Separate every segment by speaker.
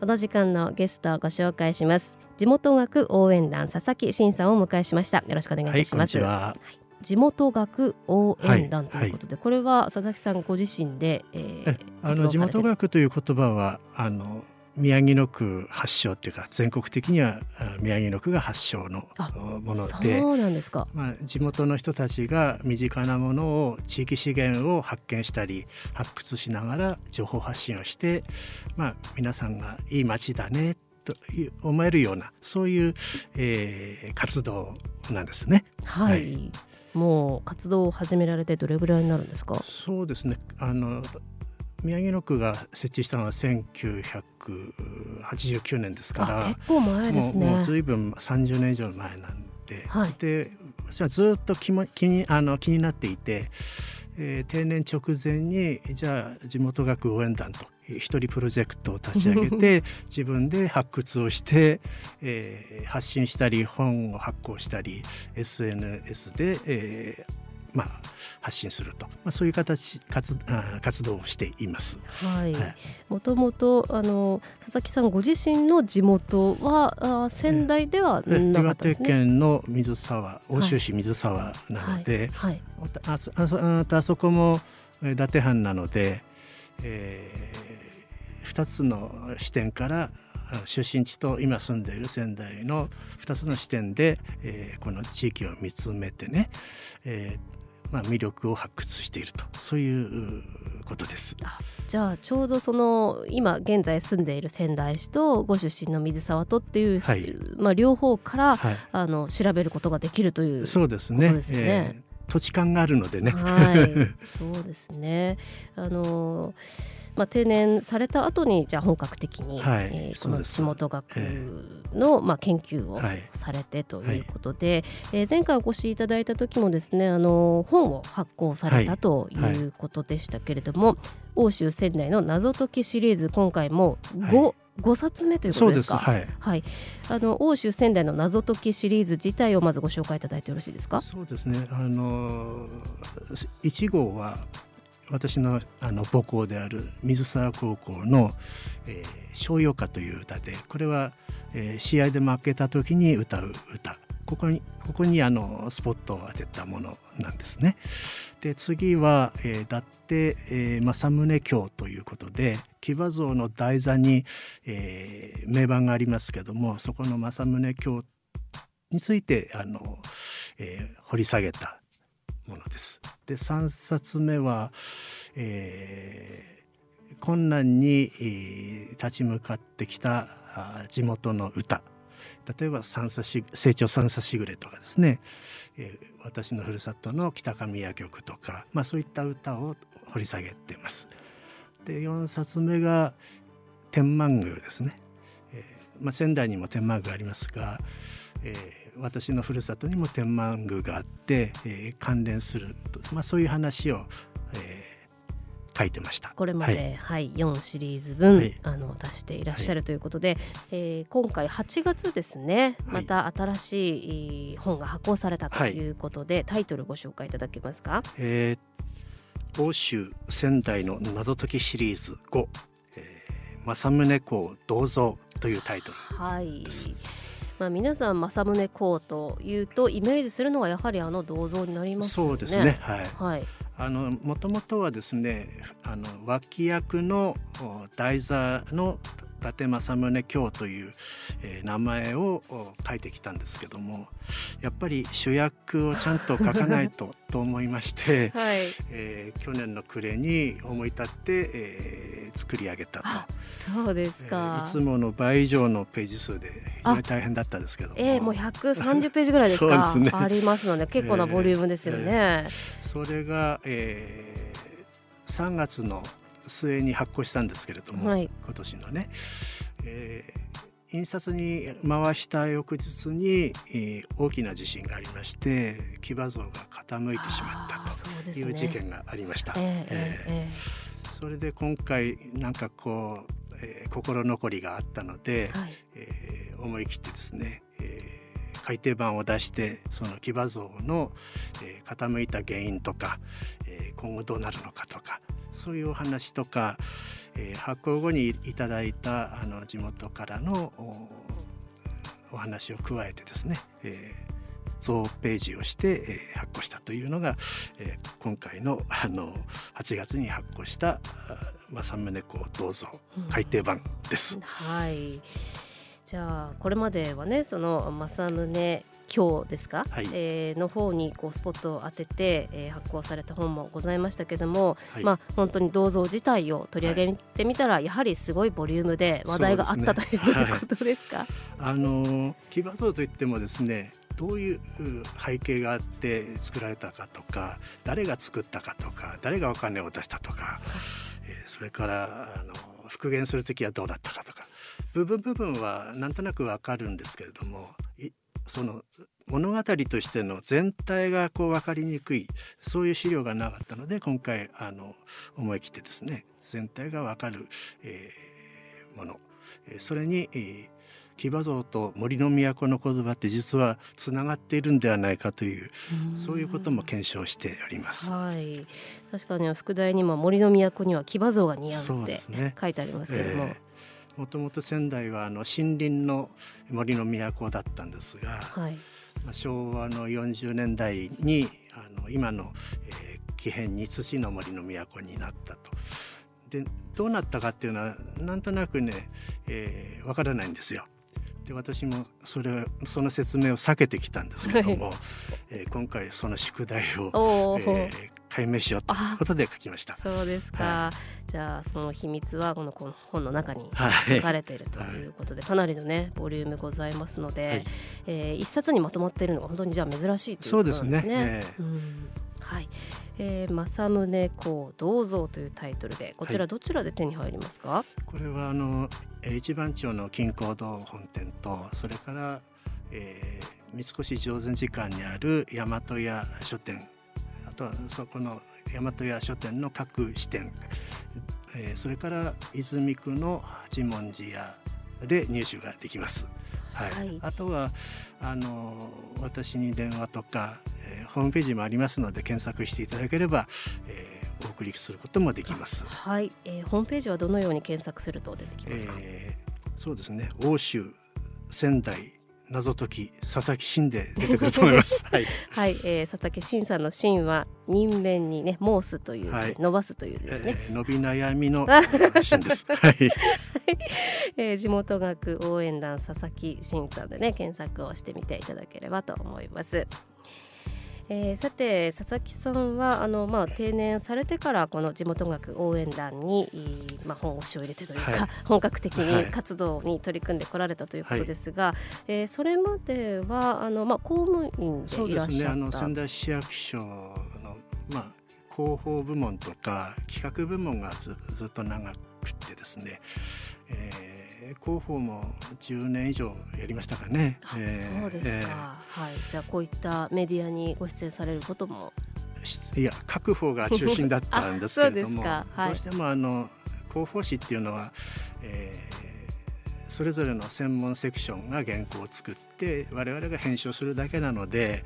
Speaker 1: この時間のゲストをご紹介します。地元学応援団佐々木真さんをお迎えしました。よろしくお願いいたします、
Speaker 2: はい、
Speaker 1: 地元学応援団ということで、はい、これは佐々木さんご自身で、えー、
Speaker 2: あの地元学という言葉はあの宮城野区発祥っていうか全国的には宮城野区が発祥のもので
Speaker 1: そうなんですか、
Speaker 2: まあ、地元の人たちが身近なものを地域資源を発見したり発掘しながら情報発信をして、まあ、皆さんがいい街だねと思えるようなそういう、えー、活動なんですね。
Speaker 1: はい、はい、もう活動を始められてどれぐらいになるんですか？
Speaker 2: そうですね。あの宮城野区が設置したのは1989年ですから
Speaker 1: 結構前ですね。
Speaker 2: もうずいぶん30年以上前なんで、はい、で私はずっと気も気にあの気になっていて、えー、定年直前にじゃあ地元学応援団と一人プロジェクトを立ち上げて 自分で発掘をして、えー、発信したり本を発行したり SNS で、えー、まあ、発信すると、まあ、そういう形活活動をしています。
Speaker 1: はい。もともとあの佐々木さんご自身の地元はあ仙台ではなかったです
Speaker 2: ね。岩手県の水沢、奥州市水沢なので、はい、はい、あああそこも伊達藩なので、えー、2つの視点から出身地と今住んでいる仙台の2つの視点で、えー、この地域を見つめてね、えー、まあ、魅力を発掘していると。そういうことです。
Speaker 1: じゃあちょうどその今現在住んでいる仙台市とご出身の水沢とっていう、はい、まあ、両方から、はい、あの調べることができるという
Speaker 2: そうですね。ですね。えー、土地勘があるのでね。
Speaker 1: はい、そうですね。あのーまあ、定年された後にじゃあ本格的に、はい、えー、この地元学の、まあ、研究をされてということで、はい、えー、前回お越しいただいた時もですねあの本を発行されたということでしたけれども、はい、欧州仙台の謎解きシリーズ今回も5、5冊目ということですか？
Speaker 2: はい、
Speaker 1: はい、あの欧州仙台の謎解きシリーズ自体をまずご紹介いただいてよろしいですか？
Speaker 2: そうですね。あの1号は私のあの母校である水沢高校の「えー、商用歌」という歌でこれは、えー、試合で負けた時に歌う歌ここにここにあのスポットを当てたものなんですね。で次は、えー、だって、えー、政宗教ということで騎馬像の台座に、えー、名盤がありますけどもそこの政宗教についてあの、えー、掘り下げたものです。で3冊目は、えー、困難に、えー、立ち向かってきた地元の歌例えば三叉成長三叉しぐれとかですね、えー、私のふるさとの北上谷曲とか、まあ、そういった歌を掘り下げてます。で4冊目が天満宮ですね、えーまあ、仙台にも天満宮ありますが、えー私のふるさとにも天満宮があって、え、関連する、まあ、そういう話を、えー、書いてました。
Speaker 1: これまで、はい、はい、4シリーズ分、はい、あの出していらっしゃるということで、はい、えー、今回8月ですね。また新しい本が発行されたということで、タイトルご紹介いただけますか、
Speaker 2: えー、欧州仙台の謎解きシリーズ5、えー、政宗公銅像というタイトルです。はい。
Speaker 1: まあ、皆さん政宗公というとイメージするのはやはりあの銅像になります、
Speaker 2: ね、そうですね。はい、はいもともとはですねあの脇役の台座の伊達政宗京という、えー、名前を書いてきたんですけどもやっぱり主役をちゃんと書かないと と思いまして、はい。えー、去年の暮れに思い立って、えー、作り上げたと。
Speaker 1: そうですか、
Speaker 2: えー、いつもの倍以上のページ数で非常に大変だったんですけども。
Speaker 1: えー、もう130ページぐらいですか。す、ね、ありますので結構なボリュームですよね。え
Speaker 2: ー、それが、えー、3月の末に発行したんですけれども、はい、今年のね、えー、印刷に回した翌日に、えー、大きな地震がありまして騎馬像が傾いてしまったという事件がありました。ねえーえ。ー、それで今回なんかこう、えー、心残りがあったので、はい、えー、思い切ってですね、えー、改訂版を出してその騎馬像の、えー、傾いた原因とか、えー、今後どうなるのかとかそういうお話とか、えー、発行後にいただいたあの地元からのお話を加えてですね、えー、増ページをして、えー、発行したというのが、えー、今回のあの8月に発行した「政宗公銅像改訂版」です。うん、
Speaker 1: はいじゃあこれまではねその政宗教ですか、はい、えー、の方にこうスポットを当てて、えー、発行された本もございましたけども、はい、まあ本当に銅像自体を取り上げてみたら、はい、やはりすごいボリュームで話題があった、ね、ということですか？
Speaker 2: あの騎馬像といってもですねどういう背景があって作られたかとか誰が作ったかとか誰がお金を出したとか、えー、それからあの復元する時はどうだったかとか部分部分はなんとなくわかるんですけれどもその物語としての全体がこう分かりにくいそういう資料がなかったので今回あの思い切ってですね全体が分かる、えー、ものそれに、えー、騎馬像と森の都の言葉って実はつながっているんではないかというそういうことも検証しております。
Speaker 1: はい、確かに副題にも森の都には騎馬像が似合うって書いてありますけれども。
Speaker 2: もともと仙台はあの森林の森の都だったんですが、はい、まあ、昭和の40年代にあの今の、えー、木偏に土の森の都になったと。でどうなったかっていうのはなんとなくね、えー、分からないんですよ。で私もそれその説明を避けてきたんですけども、はい、えー、今回その宿題を、えー、解明しようということで書きました。
Speaker 1: そうですか、はい、じゃあその秘密はこのこの本の中に書かれているということで、はい、かなりのねボリュームございますので、はい、えー、一冊にまとまっているのが本当にじゃあ珍しいということですね。そうですね、えー、うん。はい、えー、政宗公銅像というタイトルでこちらどちらで手に入りますか、はい、
Speaker 2: これはあの一番町の金光堂本店とそれから、えー、三越常禅寺館にある大和屋書店あとはそこの大和屋書店の各支店、えー、それから泉区の八文字屋で入手ができます。はい、はい、あとはあの私に電話とかホームページもありますので検索していただければ、えー、お送りすることもできます。
Speaker 1: はい、えー、ホームページはどのように検索すると出てきますか？
Speaker 2: えー、そうですね。欧州仙台謎解き佐々木真で出てくると思います。はい、
Speaker 1: はい、えー、佐々木真さんの真は人面にね申すというはい、伸ばすというですね。
Speaker 2: えー、伸び悩みの 真です。はい。
Speaker 1: えー、地元学応援団佐々木真さんでね検索をしてみていただければと思います。えー、さて佐々木さんはあの、まあ、定年されてからこの地元学応援団に、まあ、本腰を入れてというか、はい、本格的に活動に取り組んでこられたということですが、はい、えー、それまではあの、まあ、公務員でいらっしゃった、ね、あの
Speaker 2: 仙台市役所の、まあ、広報部門とか企画部門がずずっと長くてですね、えー広報も10年以上やりましたかね。
Speaker 1: えー、そうですか、えー、はい、じゃあこういったメディアにご出演されることも。
Speaker 2: いや各方が中心だったんですけれども はい、どうしてもあの広報誌っていうのは、えー、それぞれの専門セクションが原稿を作って我々が編集するだけなので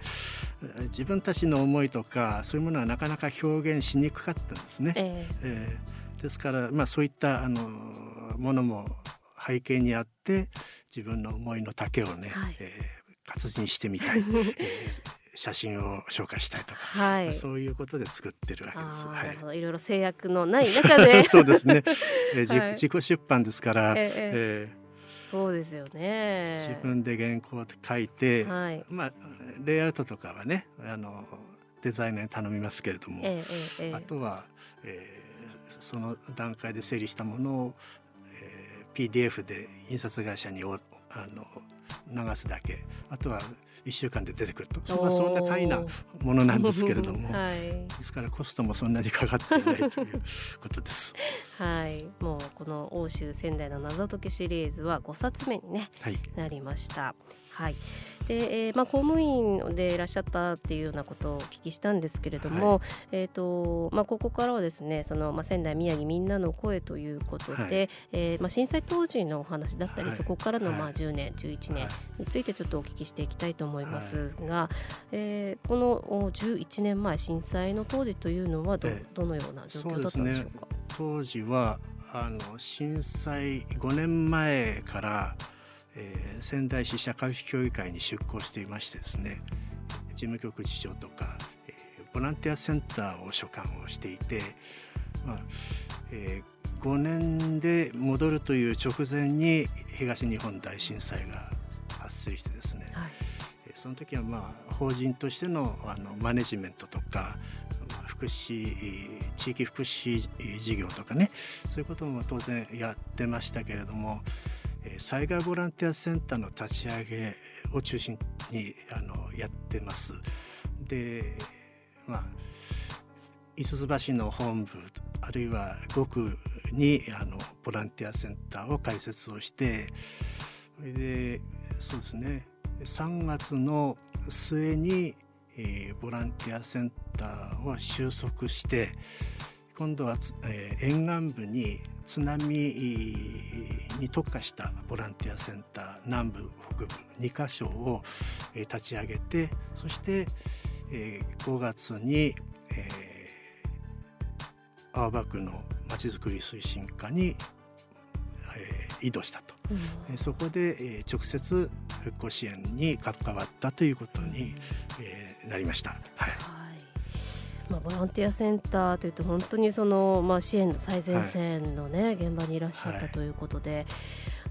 Speaker 2: 自分たちの思いとかそういうものはなかなか表現しにくかったんですね。えー、えー、ですから、まあ、そういったあのものも背景にあって自分の思いの丈をね、はい、えー、活字にしてみたい、えー、写真を紹介したいとか、はい、そういうことで作ってるわけです。
Speaker 1: はい、いろいろ制約のない中で。
Speaker 2: そうですね、えーはい、自己出版ですから、えー、
Speaker 1: えー、そうですよね。
Speaker 2: 自分で原稿で書いて、はい、まあレイアウトとかはねあのデザイナーに頼みますけれども、えーえー、あとは、えー、その段階で整理したものを PDF で印刷会社におあの流すだけ。あとは1週間で出てくると、まあ、そんな簡易なものなんですけれども、はい、ですからコストもそんなにかかっていないということです。
Speaker 1: はい、もうこの欧州仙台の謎解きシリーズは5冊目にね、はい、なりました。はい。でえーまあ、公務員でいらっしゃったっていうようなことをお聞きしたんですけれども、はい、えーとまあ、ここからはですねその、まあ、仙台宮城みんなの声ということで、はい、えー、まあ、震災当時のお話だったり、はい、そこからの、まあ、10年11年についてちょっとお聞きしていきたいと思いますが、はい、えー、この11年前震災の当時というのはど,、どのような状況だったんでしょうか、ね、
Speaker 2: 当時はあの震災5年前からえー、仙台市社会福祉協議会に出向していましてですね事務局次長とか、えー、ボランティアセンターを所管をしていて、まあえー、5年で戻るという直前に東日本大震災が発生してですね、はい、その時はまあ法人としてのあのマネジメントとか福祉地域福祉事業とかねそういうことも当然やってましたけれども災害ボランティアセンターの立ち上げを中心にあのやってます。でまあ五つ橋の本部あるいは5区にあのボランティアセンターを開設をしてそれでそうですね3月の末に、えー、ボランティアセンターを収束して今度は、えー、沿岸部に津波に特化したボランティアセンター南部北部2か所を、えー、立ち上げてそして、えー、5月に、えー、青葉区のまちづくり推進課に、えー、移動したと、うん、そこで、えー、直接復興支援に関わったということに、えー、なりました。はい
Speaker 1: まあ、ボランティアセンターというと本当にその、まあ、支援の最前線のね、はい、現場にいらっしゃったということで、はい、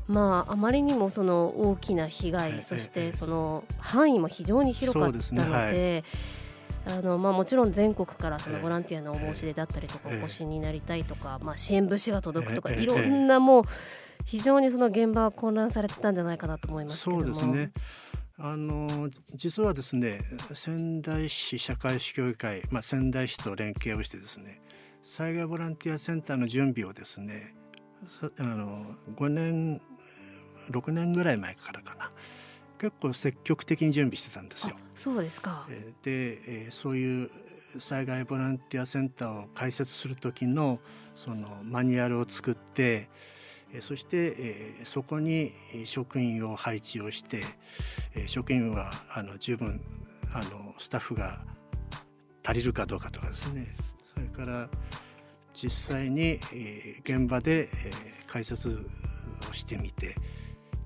Speaker 1: まあ、あまりにもその大きな被害、はい、そしてその範囲も非常に広かったので。あのまあ、もちろん全国からそのボランティアのお申し出だったりとかお越しになりたいとか、まあ、支援物資が届くとかいろんなもう非常にその現場は混乱されてたんじゃないかなと思いますけども。そうですね
Speaker 2: あの実はですね仙台市社会主協議会、まあ、仙台市と連携をしてですね災害ボランティアセンターの準備をですねあの5年6年ぐらい前からかな結構積極的に準備してたんですよ。
Speaker 1: そうですか
Speaker 2: でそういう災害ボランティアセンターを開設する時のそのマニュアルを作ってそしてそこに職員を配置をして職員はあの十分あのスタッフが足りるかどうかとかですね。それから実際に現場で解説をしてみて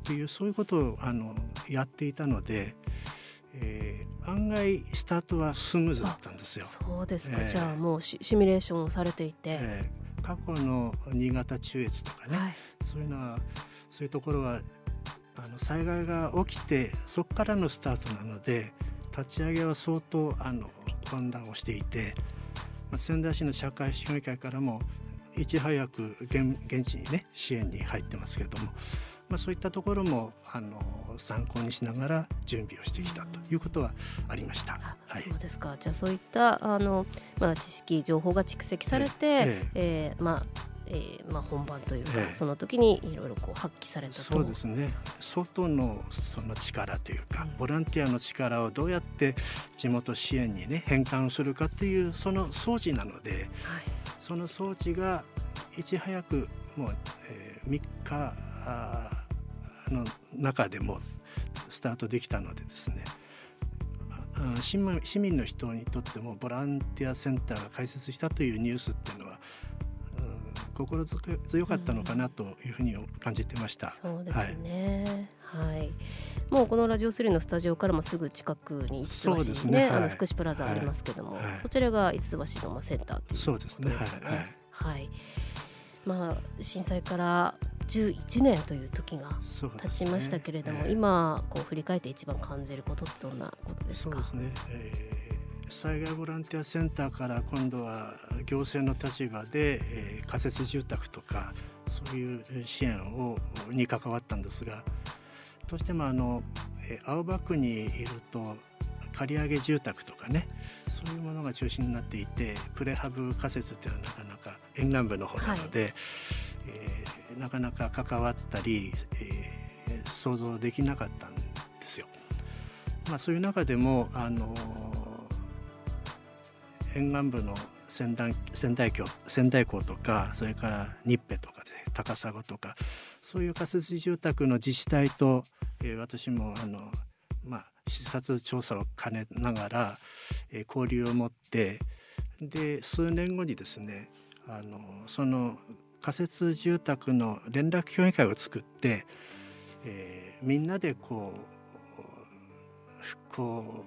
Speaker 2: というそういうことをあのやっていたので、えー、案外スタートはスムーズだったんですよ。
Speaker 1: そうですか、えー、じゃあもうシミュレーションをされていて、え
Speaker 2: ー過去の新潟中越とかね、はい、そういうのはそういうところはあの災害が起きてそこからのスタートなので立ち上げは相当あの混乱をしていて、まあ、仙台市の社会主義会からもいち早く現現地にね支援に入ってますけれども、まあ、そういったところもあの参考にしながら準備をしてきたということはありました。
Speaker 1: はい、そうですか。じゃあそういったあの、まあ、知識情報が蓄積されて、ええ。えー、まあえーまあ、本番というか、ええ、その時にいろいろこう発揮されたと。
Speaker 2: そうですね。外のその力というか、うん、ボランティアの力をどうやって地元支援にね変換するかっていうその装置なので、はい、その装置がいち早くもう、えー、3日の中でもスタートできたのでですね市民の人にとってもボランティアセンターが開設したというニュースっていうのは、うん、心強かったのかなというふうに感じてました。
Speaker 1: うん、そうですね、はい、はい、もうこのラジオ3のスタジオからもすぐ近くに五つ橋ね、ねはい、あの福祉プラザありますけども、はい、そちらが五つ橋のセンターということですね。そうですね。はい、まあ、震災から11年という時が経ちましたけれども、ねえ。ー、今こう振り返って一番感じることってどんなことです
Speaker 2: か？そうですね、えー、災害ボランティアセンターから今度は行政の立場で、えー、仮設住宅とかそういう支援をに関わったんですがどうしてもあの、えー、青葉区にいると借り上げ住宅とかねそういうものが中心になっていてプレハブ仮設っていうのはなかなか沿岸部の方なので、はい、えー、なかなか関わったり、えー、想像できなかったんですよ。まあ、そういう中でもあの沿岸部の仙台仙台港仙台港とかそれから日辺とかで高砂とかそういう仮設住宅の自治体と、えー、私もあの、まあ、視察調査を兼ねながら、えー、交流を持ってで数年後にですねあのその仮設住宅の連絡協議会を作って、えー、みんなでこう復興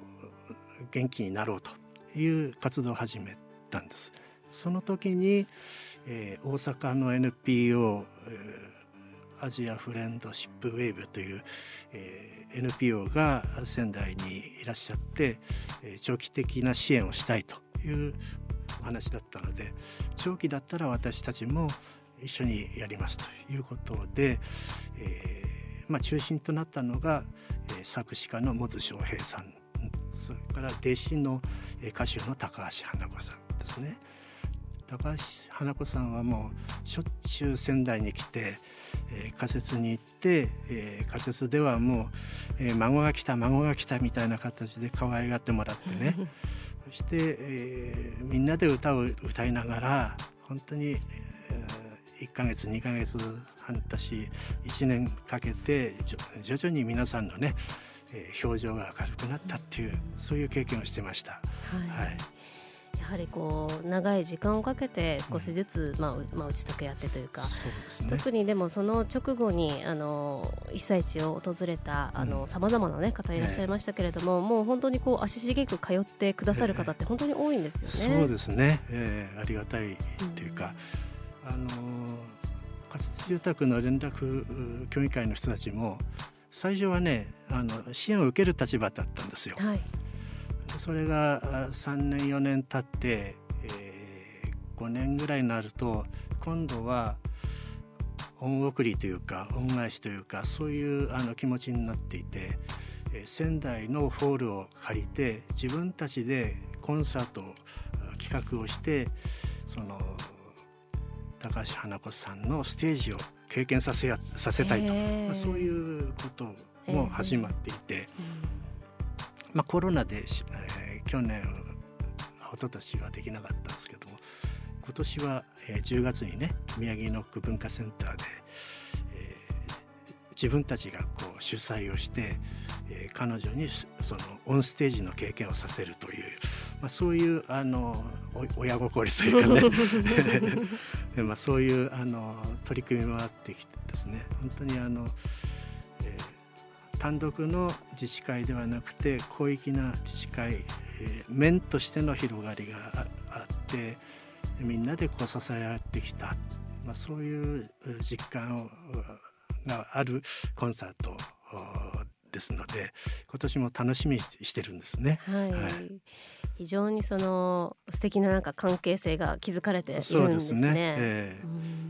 Speaker 2: 元気になろうという活動を始めたんです。その時に、えー、大阪の NPO、えー、アジアフレンドシップウェーブという、えー、NPO が仙台にいらっしゃって、えー、長期的な支援をしたいというお話だったので長期だったら私たちも一緒にやりますということで、えーまあ、中心となったのが、えー、作詞家のモズ翔平さんそれから弟子の歌手の高橋花子さんですね。高橋花子さんはもうしょっちゅう仙台に来て、えー、仮設に行って、えー、仮設ではもう、えー、孫が来た孫が来たみたいな形で可愛がってもらってね そして、えー、みんなで歌を歌いながら本当に、えー、1ヶ月2ヶ月半年1年かけて徐々に皆さんのね、えー、表情が明るくなったっていうそういう経験をしてました。はい、はい。
Speaker 1: やはりこう長い時間をかけて少しずつ、まあまあ、打ち解けやってというか、ね、特にでもその直後にあの被災地を訪れたさまざまな、ね、方いらっしゃいましたけれども、もう本当にこう足しげく通ってくださる方って本当に多いんですよ
Speaker 2: ね。そうですね、えー、ありがたいというか、うん、あの仮設住宅の連絡協議会の人たちも最初はねあの支援を受ける立場だったんですよ。はいそれが3年4年経って、えー、5年ぐらいになると今度は恩送りというか恩返しというかそういうあの気持ちになっていて、えー、仙台のホールを借りて自分たちでコンサート企画をしてその高橋花子さんのステージを経験させやさせたいと、まあ、そういうことも始まっていて。えーまあ、コロナで、えー、去年一昨年はできなかったんですけども今年は、えー、10月にね宮城野区文化センターで、えー、自分たちがこう主催をして、えー、彼女にそのオンステージの経験をさせるという、まあ、そういうあの親心というかね。まあそういうあの取り組みもあってきてですね。本当にあの単独の自治会ではなくて広域な自治会、えー、面としての広がりがあってみんなでこう支え合ってきた、まあ、そういう実感があるコンサートですので今年も楽しみにしてるんですね。はい、はい、
Speaker 1: 非常にその素敵ななんか関係性が築かれているんですね。そうですね。えー、はい。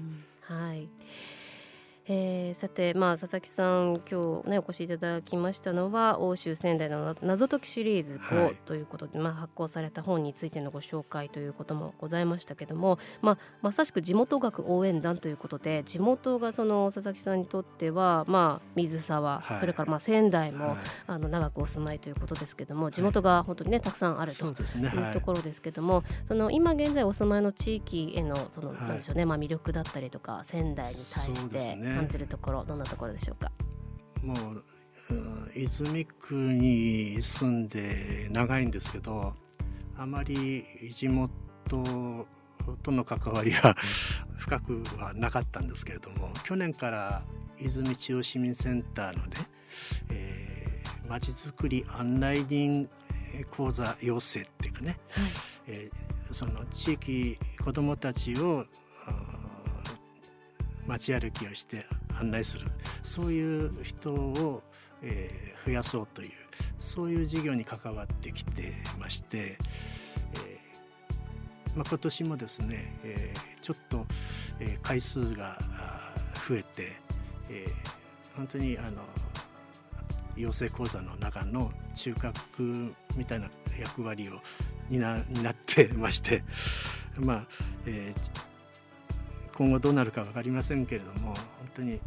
Speaker 1: えー、さて、まあ、佐々木さん今日、ね、お越しいただきましたのは欧州仙台の謎解きシリーズ5ということで、はい、まあ、発行された本についてのご紹介ということもございましたけども、まあ、まさしく地元学応援団ということで地元がその佐々木さんにとっては、まあ、水沢、はい、それからまあ仙台も、はい、あの長くお住まいということですけども地元が本当に、ね、たくさんあるというところですけども、その今現在お住まいの地域へのその、なんでしょうねまあ、魅力だったりとか仙台に対して、感じるところどんなところでしょうか？
Speaker 2: もう、うん、泉区に住んで長いんですけどあまり地元との関わりは深くはなかったんですけれども去年から泉中央市民センターのね、えー、まちづくり案内人講座養成っていうかね、はい、えー、その地域子どもたちを街歩きをして案内する。そういう人を、えー、増やそうというそういう事業に関わってきてまして、えーまあ、今年もですね、えー、ちょっと、え、回数が増えて、え、本当にあの養成講座の中の中核みたいな役割を担担ってましてまあ、えー、今後どうなるか分かりませんけれども本当に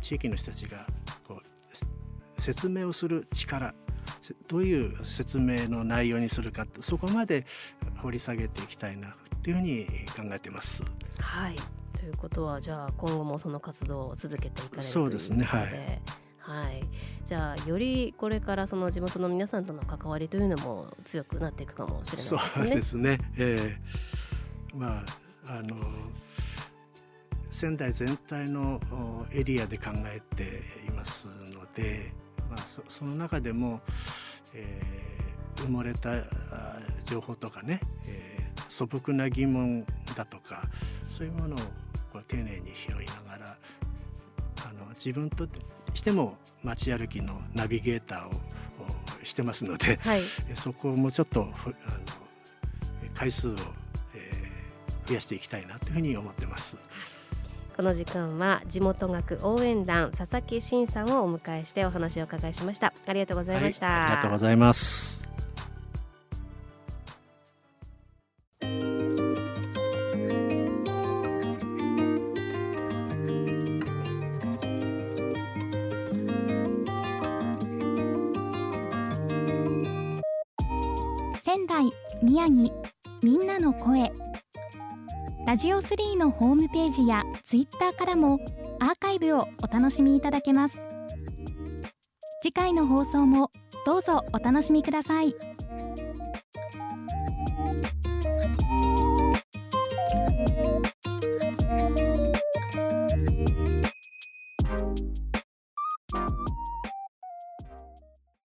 Speaker 2: 地域の人たちがこう説明をする力どういう説明の内容にするかそこまで掘り下げていきたいなというふうに考えています。
Speaker 1: はい。ということはじゃあ今後もその活動を続けていかれる
Speaker 2: そうですねはい。
Speaker 1: はい、じゃあよりこれからその地元の皆さんとの関わりというのも強くなっていくかもしれないですね。
Speaker 2: そうですね、えー、まああの仙台全体のエリアで考えていますので、まあ、そその中でも、えー、埋もれた情報とかね、えー、素朴な疑問だとかそういうものをこう丁寧に拾いながらあの自分としても街歩きのナビゲーターをしてますので、はい、そこもちょっとあの回数を、えー、増やしていきたいなというふうに思ってます。
Speaker 1: この時間は地元学応援団佐々木真さんをお迎えしてお話をお伺いしました。ありがとうございました、
Speaker 2: はい、ありがとうございます。
Speaker 3: 仙台宮城みんなの声ラジオ3のホームページやツイッターからもアーカイブをお楽しみいただけます次回の放送もどうぞお楽しみください。